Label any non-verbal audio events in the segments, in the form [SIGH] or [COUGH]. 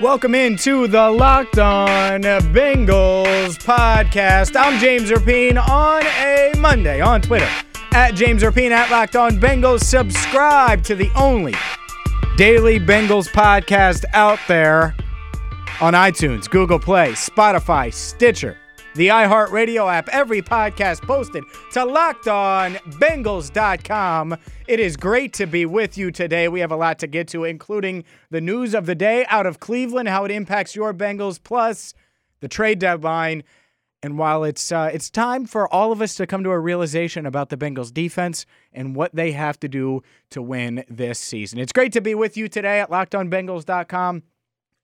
Welcome into the Locked On Bengals podcast. I'm James Rapien on a Monday on Twitter at James Rapien at Locked On Bengals. Subscribe to the only daily Bengals podcast out there on iTunes, Google Play, Spotify, Stitcher, the iHeartRadio app, every podcast posted to lockedonbengals.com. It is great to be with you today. We have a lot to get to, including the news of the day out of Cleveland, how it impacts your Bengals, plus the trade deadline. And while it's uh, it's time for all of us to come to a realization about the Bengals defense and what they have to do to win this season, it's great to be with you today at LockedOnBengals.com.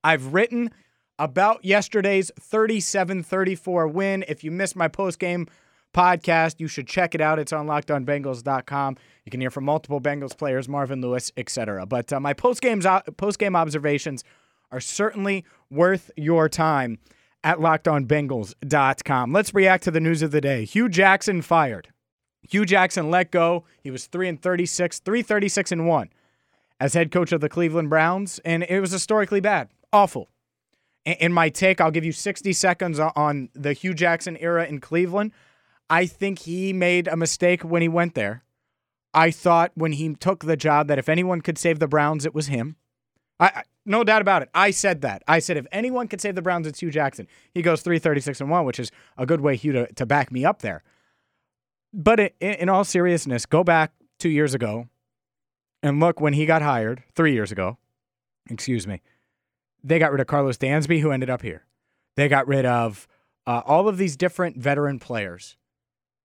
I've written about yesterday's 37-34 win. If you missed my post-game podcast, you should check it out. It's on LockedOnBengals.com. You can hear from multiple Bengals players, Marvin Lewis, etc. But uh, my post-game post-game observations are certainly worth your time at LockedOnBengals.com. Let's react to the news of the day. Hue Jackson fired. Hue Jackson let go. He was 3 and 36, 336 and 1 as head coach of the Cleveland Browns, and it was historically bad. Awful in my take, I'll give you 60 seconds on the Hue Jackson era in Cleveland. I think he made a mistake when he went there. I thought when he took the job that if anyone could save the Browns, it was him. I, no doubt about it. I said that. I said if anyone could save the Browns, it's Hue Jackson. He goes 336 and 1, which is a good way Hue to, to back me up there. But in, in all seriousness, go back two years ago and look when he got hired, three years ago, excuse me they got rid of Karlos Dansby, who ended up here. They got rid of uh, all of these different veteran players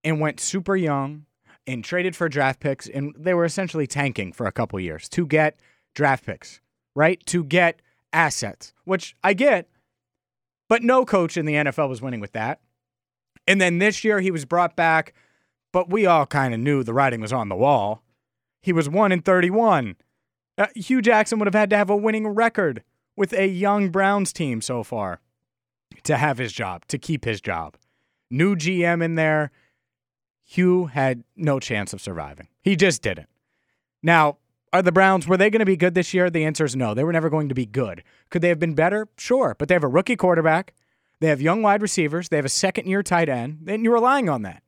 and went super young and traded for draft picks. And they were essentially tanking for a couple years to get draft picks, right? To get assets, which I get, but no coach in the NFL was winning with that. And then this year he was brought back, but we all kind of knew the writing was on the wall. He was 1 in 31. Uh, Hue Jackson would have had to have a winning record with a young Browns team so far to have his job, to keep his job. New GM in there. Hue had no chance of surviving. He just didn't. Now, are the Browns, were they going to be good this year? The answer is no. They were never going to be good. Could they have been better? Sure. But they have a rookie quarterback. They have young wide receivers. They have a second year tight end. And you're relying on that.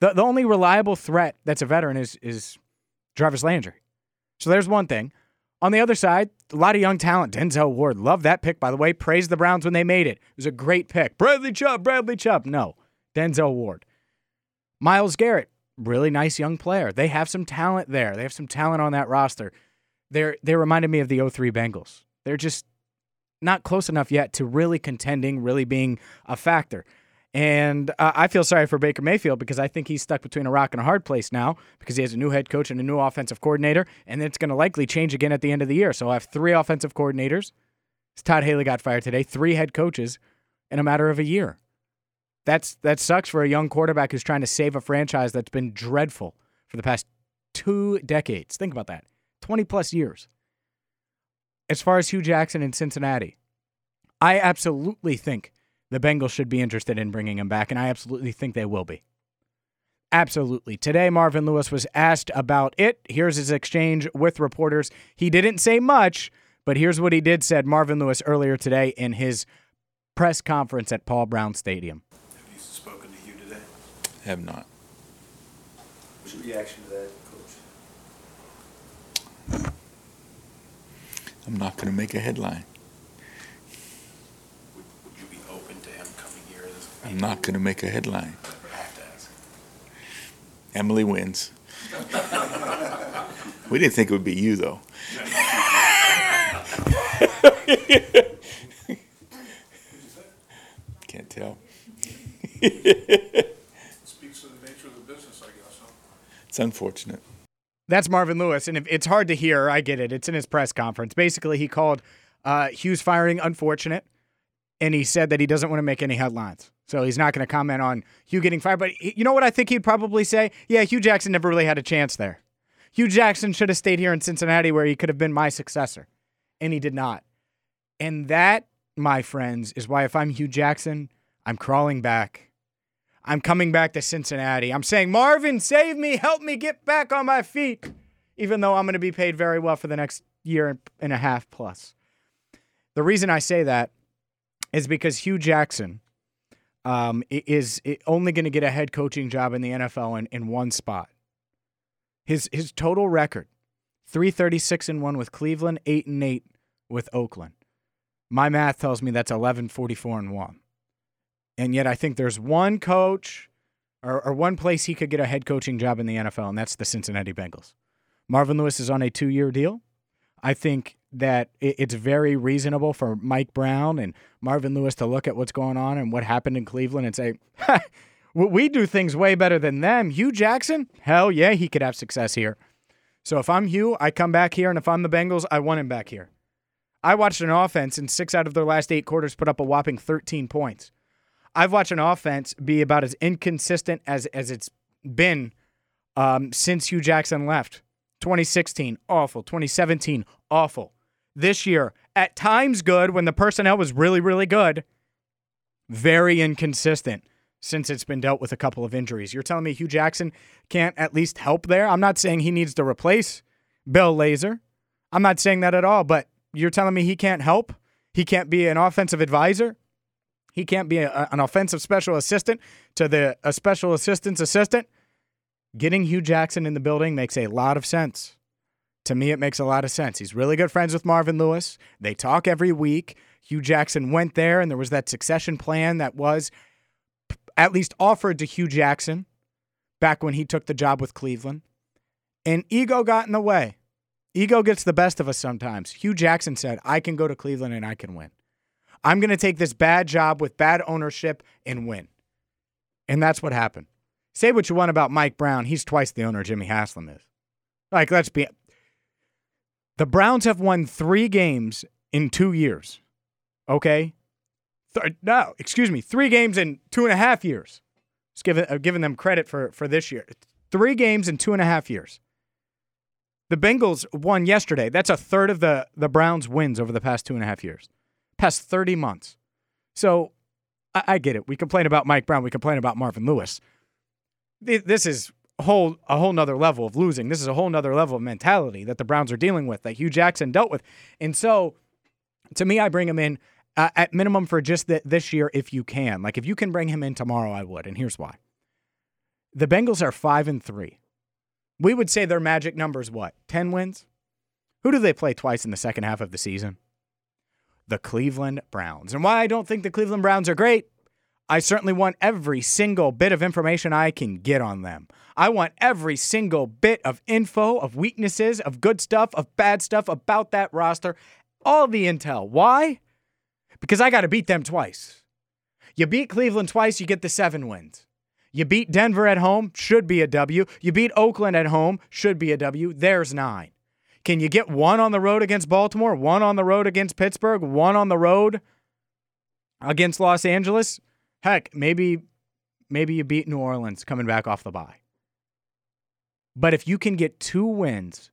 The, the only reliable threat that's a veteran is, is Jarvis Landry. So there's one thing. On the other side, a lot of young talent. Denzel Ward, love that pick, by the way. Praised the Browns when they made it. It was a great pick. Bradley Chubb, Bradley Chubb. No, Denzel Ward. Myles Garrett, really nice young player. They have some talent there. They have some talent on that roster. They're, they reminded me of the 03 Bengals. They're just not close enough yet to really contending, really being a factor. And uh, I feel sorry for Baker Mayfield because I think he's stuck between a rock and a hard place now because he has a new head coach and a new offensive coordinator, and it's going to likely change again at the end of the year. So I have three offensive coordinators. Todd Haley got fired today, three head coaches in a matter of a year. That's that sucks for a young quarterback who's trying to save a franchise that's been dreadful for the past two decades. Think about that. 20 plus years. As far as Hue Jackson in Cincinnati, I absolutely think the Bengals should be interested in bringing him back, and I absolutely think they will be. Absolutely. Today, Marvin Lewis was asked about it. Here's his exchange with reporters. He didn't say much, but here's what he did said Marvin Lewis earlier today in his press conference at Paul Brown Stadium. Have you spoken to Hue today? Have not. What's your reaction to that, Coach? I'm not going to make a headline. I'm not going to make a headline. Emily wins. [LAUGHS] we didn't think it would be you, though. [LAUGHS] Can't tell. Speaks to the nature of the business, I guess. Huh? It's unfortunate. That's Marvin Lewis, and if it's hard to hear. I get it. It's in his press conference. Basically, he called uh, Hue's firing unfortunate, and he said that he doesn't want to make any headlines. So he's not going to comment on Hue getting fired. But you know what I think he'd probably say? Yeah, Hue Jackson never really had a chance there. Hue Jackson should have stayed here in Cincinnati where he could have been my successor. And he did not. And that, my friends, is why if I'm Hue Jackson, I'm crawling back. I'm coming back to Cincinnati. I'm saying, Marvin, save me, help me get back on my feet, even though I'm going to be paid very well for the next year and a half plus. The reason I say that is because Hue Jackson um, is only going to get a head coaching job in the NFL in, in one spot. His his total record: three thirty six and one with Cleveland, eight and eight with Oakland. My math tells me that's eleven forty four and one. And yet, I think there's one coach or, or one place he could get a head coaching job in the NFL, and that's the Cincinnati Bengals. Marvin Lewis is on a two year deal. I think that it's very reasonable for Mike Brown and Marvin Lewis to look at what's going on and what happened in Cleveland and say, "Well, we do things way better than them. Hue Jackson, hell yeah, he could have success here. So if I'm Hue, I come back here, and if I'm the Bengals, I want him back here. I watched an offense in six out of their last eight quarters put up a whopping 13 points. I've watched an offense be about as inconsistent as as it's been um, since Hue Jackson left. 2016, awful. 2017, awful. This year, at times good when the personnel was really, really good. Very inconsistent since it's been dealt with a couple of injuries. You're telling me Hue Jackson can't at least help there? I'm not saying he needs to replace Bill Lazor. I'm not saying that at all, but you're telling me he can't help? He can't be an offensive advisor? He can't be a, an offensive special assistant to the a special assistant's assistant? Getting Hue Jackson in the building makes a lot of sense. To me, it makes a lot of sense. He's really good friends with Marvin Lewis. They talk every week. Hue Jackson went there, and there was that succession plan that was at least offered to Hue Jackson back when he took the job with Cleveland. And ego got in the way. Ego gets the best of us sometimes. Hue Jackson said, I can go to Cleveland and I can win. I'm going to take this bad job with bad ownership and win. And that's what happened. Say what you want about Mike Brown. He's twice the owner Jimmy Haslam is. Like, let's be. The Browns have won three games in two years. Okay? Th- no, excuse me, three games in two and a half years. Just giving, uh, giving them credit for, for this year. Three games in two and a half years. The Bengals won yesterday. That's a third of the, the Browns' wins over the past two and a half years, past 30 months. So I, I get it. We complain about Mike Brown. We complain about Marvin Lewis. This is whole a whole nother level of losing. This is a whole nother level of mentality that the Browns are dealing with, that Hue Jackson dealt with. And so, to me, I bring him in uh, at minimum for just th- this year if you can. Like if you can bring him in tomorrow, I would. And here's why: the Bengals are five and three. We would say their magic number is what? Ten wins. Who do they play twice in the second half of the season? The Cleveland Browns. And why I don't think the Cleveland Browns are great I certainly want every single bit of information I can get on them. I want every single bit of info, of weaknesses, of good stuff, of bad stuff about that roster, all the intel. Why? Because I got to beat them twice. You beat Cleveland twice, you get the seven wins. You beat Denver at home, should be a W. You beat Oakland at home, should be a W. There's nine. Can you get one on the road against Baltimore, one on the road against Pittsburgh, one on the road against Los Angeles? Heck, maybe maybe you beat New Orleans coming back off the bye. But if you can get two wins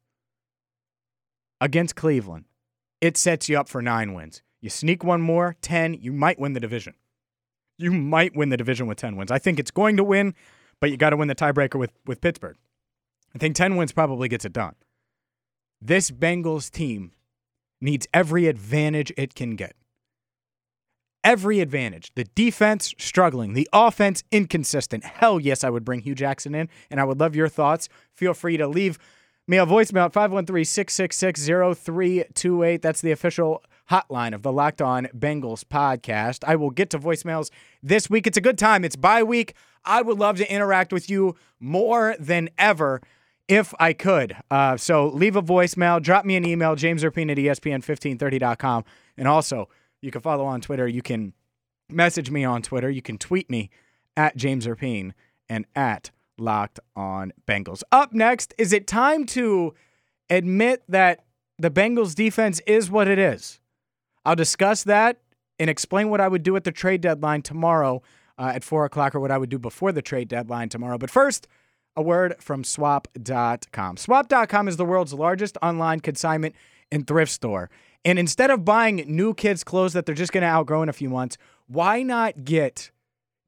against Cleveland, it sets you up for nine wins. You sneak one more, 10, you might win the division. You might win the division with 10 wins. I think it's going to win, but you got to win the tiebreaker with, with Pittsburgh. I think 10 wins probably gets it done. This Bengals team needs every advantage it can get every advantage. The defense struggling, the offense inconsistent. Hell yes, I would bring Hue Jackson in, and I would love your thoughts. Feel free to leave me a voicemail at 513 666 0328. That's the official hotline of the Locked On Bengals podcast. I will get to voicemails this week. It's a good time, it's bye week. I would love to interact with you more than ever if I could. Uh, so leave a voicemail, drop me an email, James Rapien at E ESPN1530.com. And also, you can follow on Twitter. You can message me on Twitter. You can tweet me at James Rapien and at Locked On Bengals. Up next, is it time to admit that the Bengals defense is what it is? I'll discuss that and explain what I would do at the trade deadline tomorrow uh, at 4 o'clock or what I would do before the trade deadline tomorrow. But first, a word from swap.com. Swap.com is the world's largest online consignment and thrift store. And instead of buying new kids' clothes that they're just going to outgrow in a few months, why not get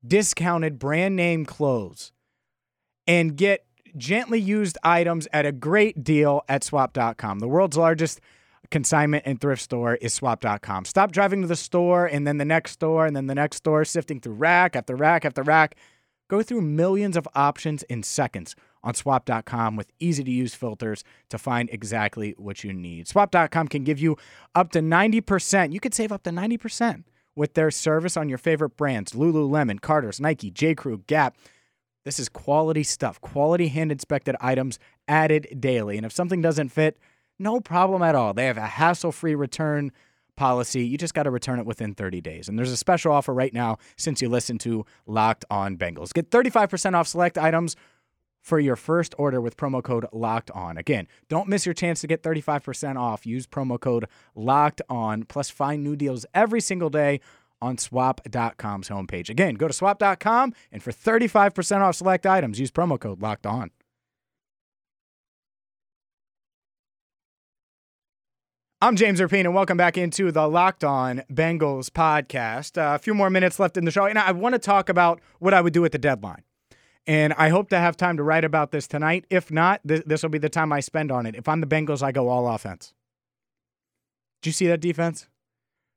discounted brand name clothes and get gently used items at a great deal at swap.com, the world's largest consignment and thrift store is swap.com. Stop driving to the store and then the next store and then the next store, sifting through rack after rack after rack. Go through millions of options in seconds on swap.com with easy to use filters to find exactly what you need. Swap.com can give you up to 90%. You could save up to 90% with their service on your favorite brands Lululemon, Carter's, Nike, J. Crew, Gap. This is quality stuff, quality hand inspected items added daily. And if something doesn't fit, no problem at all. They have a hassle free return policy. You just got to return it within 30 days. And there's a special offer right now since you listen to Locked On Bengals. Get 35% off select items for your first order with promo code locked on. Again, don't miss your chance to get 35% off. Use promo code locked on, plus find new deals every single day on swap.com's homepage. Again, go to swap.com and for 35% off select items, use promo code locked on. I'm James Rapien, and welcome back into the Locked On Bengals podcast. Uh, a few more minutes left in the show, and I want to talk about what I would do at the deadline. And I hope to have time to write about this tonight. If not, th- this will be the time I spend on it. If I'm the Bengals, I go all offense. Do you see that defense?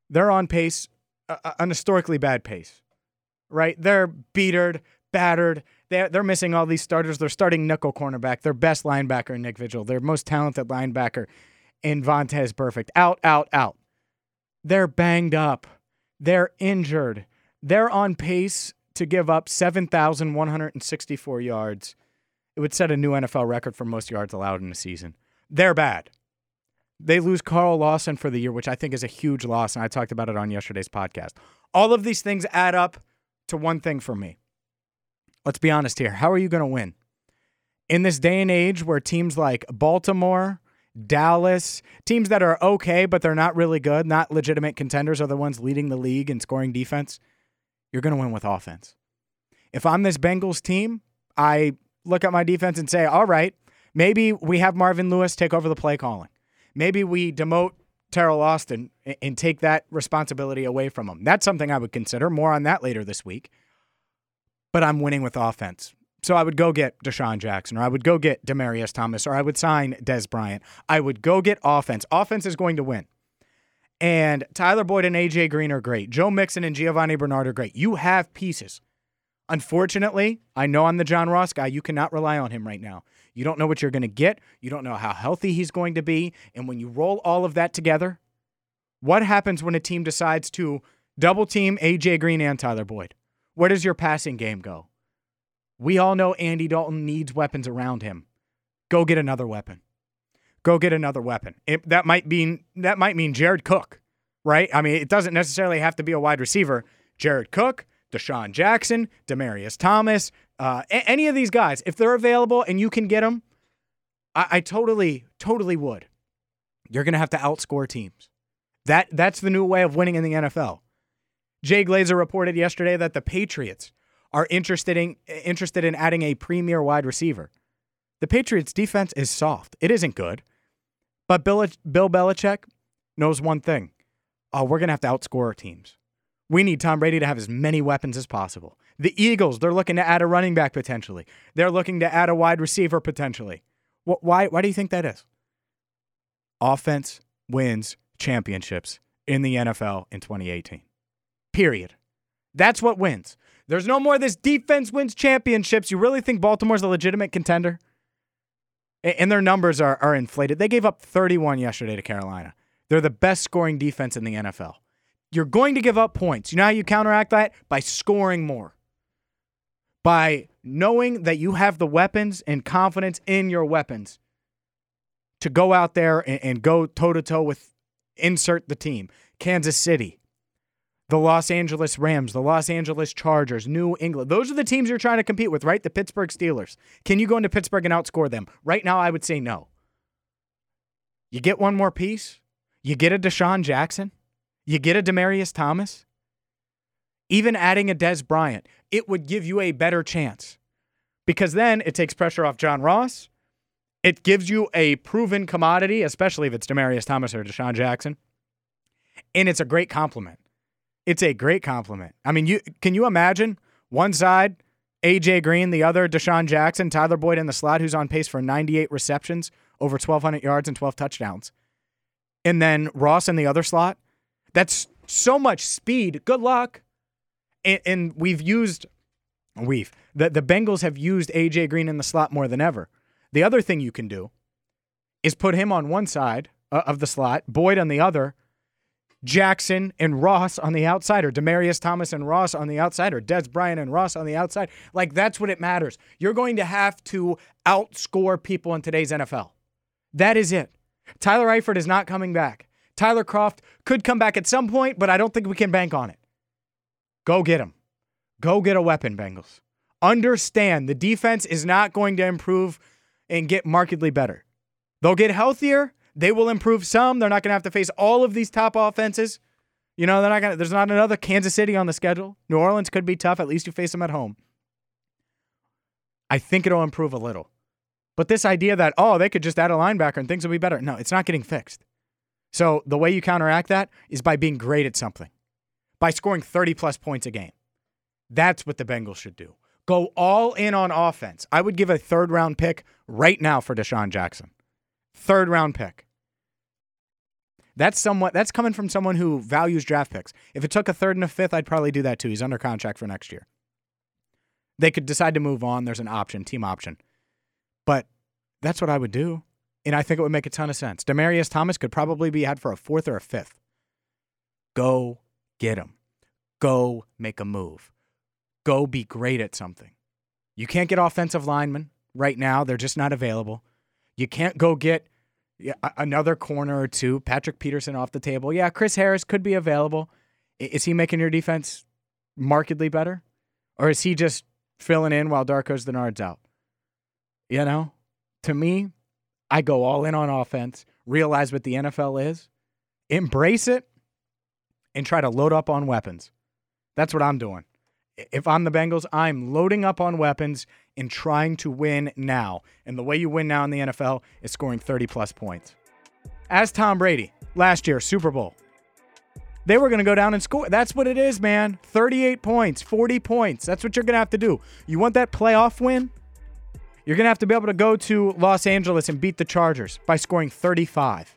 They're on pace, uh, an historically bad pace, right? They're beatered, battered. They're, they're missing all these starters. They're starting nickel cornerback, their best linebacker, Nick Vigil, their most talented linebacker in Vontaze Burfict. Out, out, out. They're banged up. They're injured. They're on pace to give up 7,164 yards. It would set a new NFL record for most yards allowed in a season. They're bad. They lose Carl Lawson for the year, which I think is a huge loss, and I talked about it on yesterday's podcast. All of these things add up to one thing for me. Let's be honest here. How are you going to win? In this day and age where teams like Baltimore, Dallas, teams that are okay, but they're not really good, not legitimate contenders, are the ones leading the league in scoring defense you're going to win with offense. If I'm this Bengals team, I look at my defense and say, all right, maybe we have Marvin Lewis take over the play calling. Maybe we demote Teryl Austin and take that responsibility away from him. That's something I would consider. More on that later this week. But I'm winning with offense. So I would go get DeSean Jackson, or I would go get Demaryius Thomas, or I would sign Dez Bryant. I would go get offense. Offense is going to win. And Tyler Boyd and AJ Green are great. Joe Mixon and Giovani Bernard are great. You have pieces. Unfortunately, I know I'm the John Ross guy. You cannot rely on him right now. You don't know what you're going to get. You don't know how healthy he's going to be. And when you roll all of that together, what happens when a team decides to double team AJ Green and Tyler Boyd? Where does your passing game go? We all know Andy Dalton needs weapons around him. Go get another weapon go get another weapon. It, that might mean that might mean Jared Cook, right? I mean, it doesn't necessarily have to be a wide receiver. Jared Cook, DeSean Jackson, Demaryius Thomas, uh, a- any of these guys, if they're available and you can get them, I, I totally, totally would. You're going to have to outscore teams. That that's the new way of winning in the NFL. Jay Glazer reported yesterday that the Patriots are interested in interested in adding a premier wide receiver. The Patriots defense is soft. It isn't good. But Bill, Bill Belichick knows one thing. Oh, we're going to have to outscore our teams. We need Tom Brady to have as many weapons as possible. The Eagles, they're looking to add a running back potentially. They're looking to add a wide receiver potentially. Why, why do you think that is? Offense wins championships in the NFL in 2018. Period. That's what wins. There's no more this defense wins championships. You really think Baltimore's a legitimate contender? And their numbers are, are inflated. They gave up 31 yesterday to Carolina. They're the best scoring defense in the NFL. You're going to give up points. You know how you counteract that? By scoring more. By knowing that you have the weapons and confidence in your weapons to go out there and, and go toe to toe with insert the team. Kansas City, the Los Angeles Rams, the Los Angeles Chargers, New England. Those are the teams you're trying to compete with, right? The Pittsburgh Steelers. Can you go into Pittsburgh and outscore them? Right now, I would say no. You get one more piece, you get a DeSean Jackson, you get a Demaryius Thomas, even adding a Dez Bryant, it would give you a better chance because then it takes pressure off John Ross. It gives you a proven commodity, especially if it's Demaryius Thomas or DeSean Jackson. And it's a great compliment. It's a great compliment. I mean, you can you imagine one side AJ Green, the other DeSean Jackson, Tyler Boyd in the slot, who's on pace for 98 receptions, over 1,200 yards, and 12 touchdowns. and then Ross in the other slot. That's so much speed. Good luck. And, and we've used, we've, the, the Bengals have used AJ Green in the slot more than ever. The other thing you can do is put him on one side uh, of the slot, Boyd on the other, Jackson and Ross on the outside, or Demaryius Thomas and Ross on the outside, or Dez Bryant and Ross on the outside. Like that's what it matters. You're going to have to outscore people in today's NFL. That is it. Tyler Eifert is not coming back. Tyler Kroft could come back at some point, but I don't think we can bank on it. Go get him. Go get a weapon, Bengals. Understand the defense is not going to improve and get markedly better. They'll get healthier. They will improve some. They're not going to have to face all of these top offenses. You know, they're not going to, there's not another Kansas City on the schedule. New Orleans could be tough. At least you face them at home. I think it'll improve a little. But this idea that, oh, they could just add a linebacker and things will be better. No, it's not getting fixed. So the way you counteract that is by being great at something, by scoring 30 plus points a game. That's what the Bengals should do. Go all in on offense. I would give a third round pick right now for DeSean Jackson. Third round pick. That's somewhat that's coming from someone who values draft picks. If it took a third and a fifth, I'd probably do that too. He's under contract for next year. They could decide to move on. There's an option, team option. But that's what I would do. And I think it would make a ton of sense. Demaryius Thomas could probably be had for a fourth or a fifth. Go get him. Go make a move. Go be great at something. You can't get offensive linemen right now. They're just not available. You can't go get another corner or two. Patrick Peterson off the table. Yeah, Chris Harris could be available. Is he making your defense markedly better? Or is he just filling in while Darqueze Dennard's out? You know, to me, I go all in on offense, realize what the NFL is, embrace it, and try to load up on weapons. That's what I'm doing. If I'm the Bengals, I'm loading up on weapons and trying to win now. And the way you win now in the NFL is scoring 30 plus points. As Tom Brady last year, Super Bowl, they were going to go down and score. That's what it is, man. 38 points, 40 points. That's what you're going to have to do. You want that playoff win? You're going to have to be able to go to Los Angeles and beat the Chargers by scoring 35.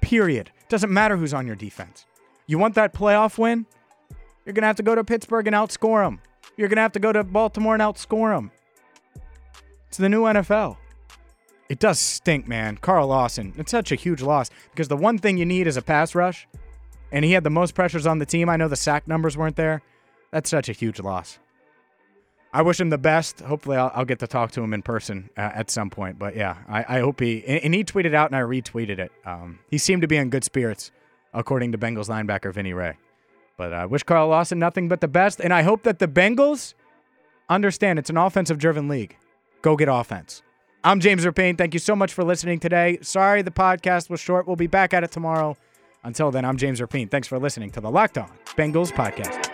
Period. Doesn't matter who's on your defense. You want that playoff win? You're going to have to go to Pittsburgh and outscore them. You're going to have to go to Baltimore and outscore them. It's the new NFL. It does stink, man. Carl Lawson, it's such a huge loss because the one thing you need is a pass rush, and he had the most pressures on the team. I know the sack numbers weren't there. That's such a huge loss. I wish him the best. Hopefully, I'll, I'll get to talk to him in person uh, at some point. But yeah, I, I hope he and, and, he tweeted out and I retweeted it. Um, he seemed to be in good spirits, according to Bengals linebacker Vinny Rey. But I wish Carl Lawson nothing but the best, and I hope that the Bengals understand it's an offensive-driven league. Go get offense. I'm James Rapien. Thank you so much for listening today. Sorry the podcast was short. We'll be back at it tomorrow. Until then, I'm James Rapien. Thanks for listening to the Locked On Bengals podcast.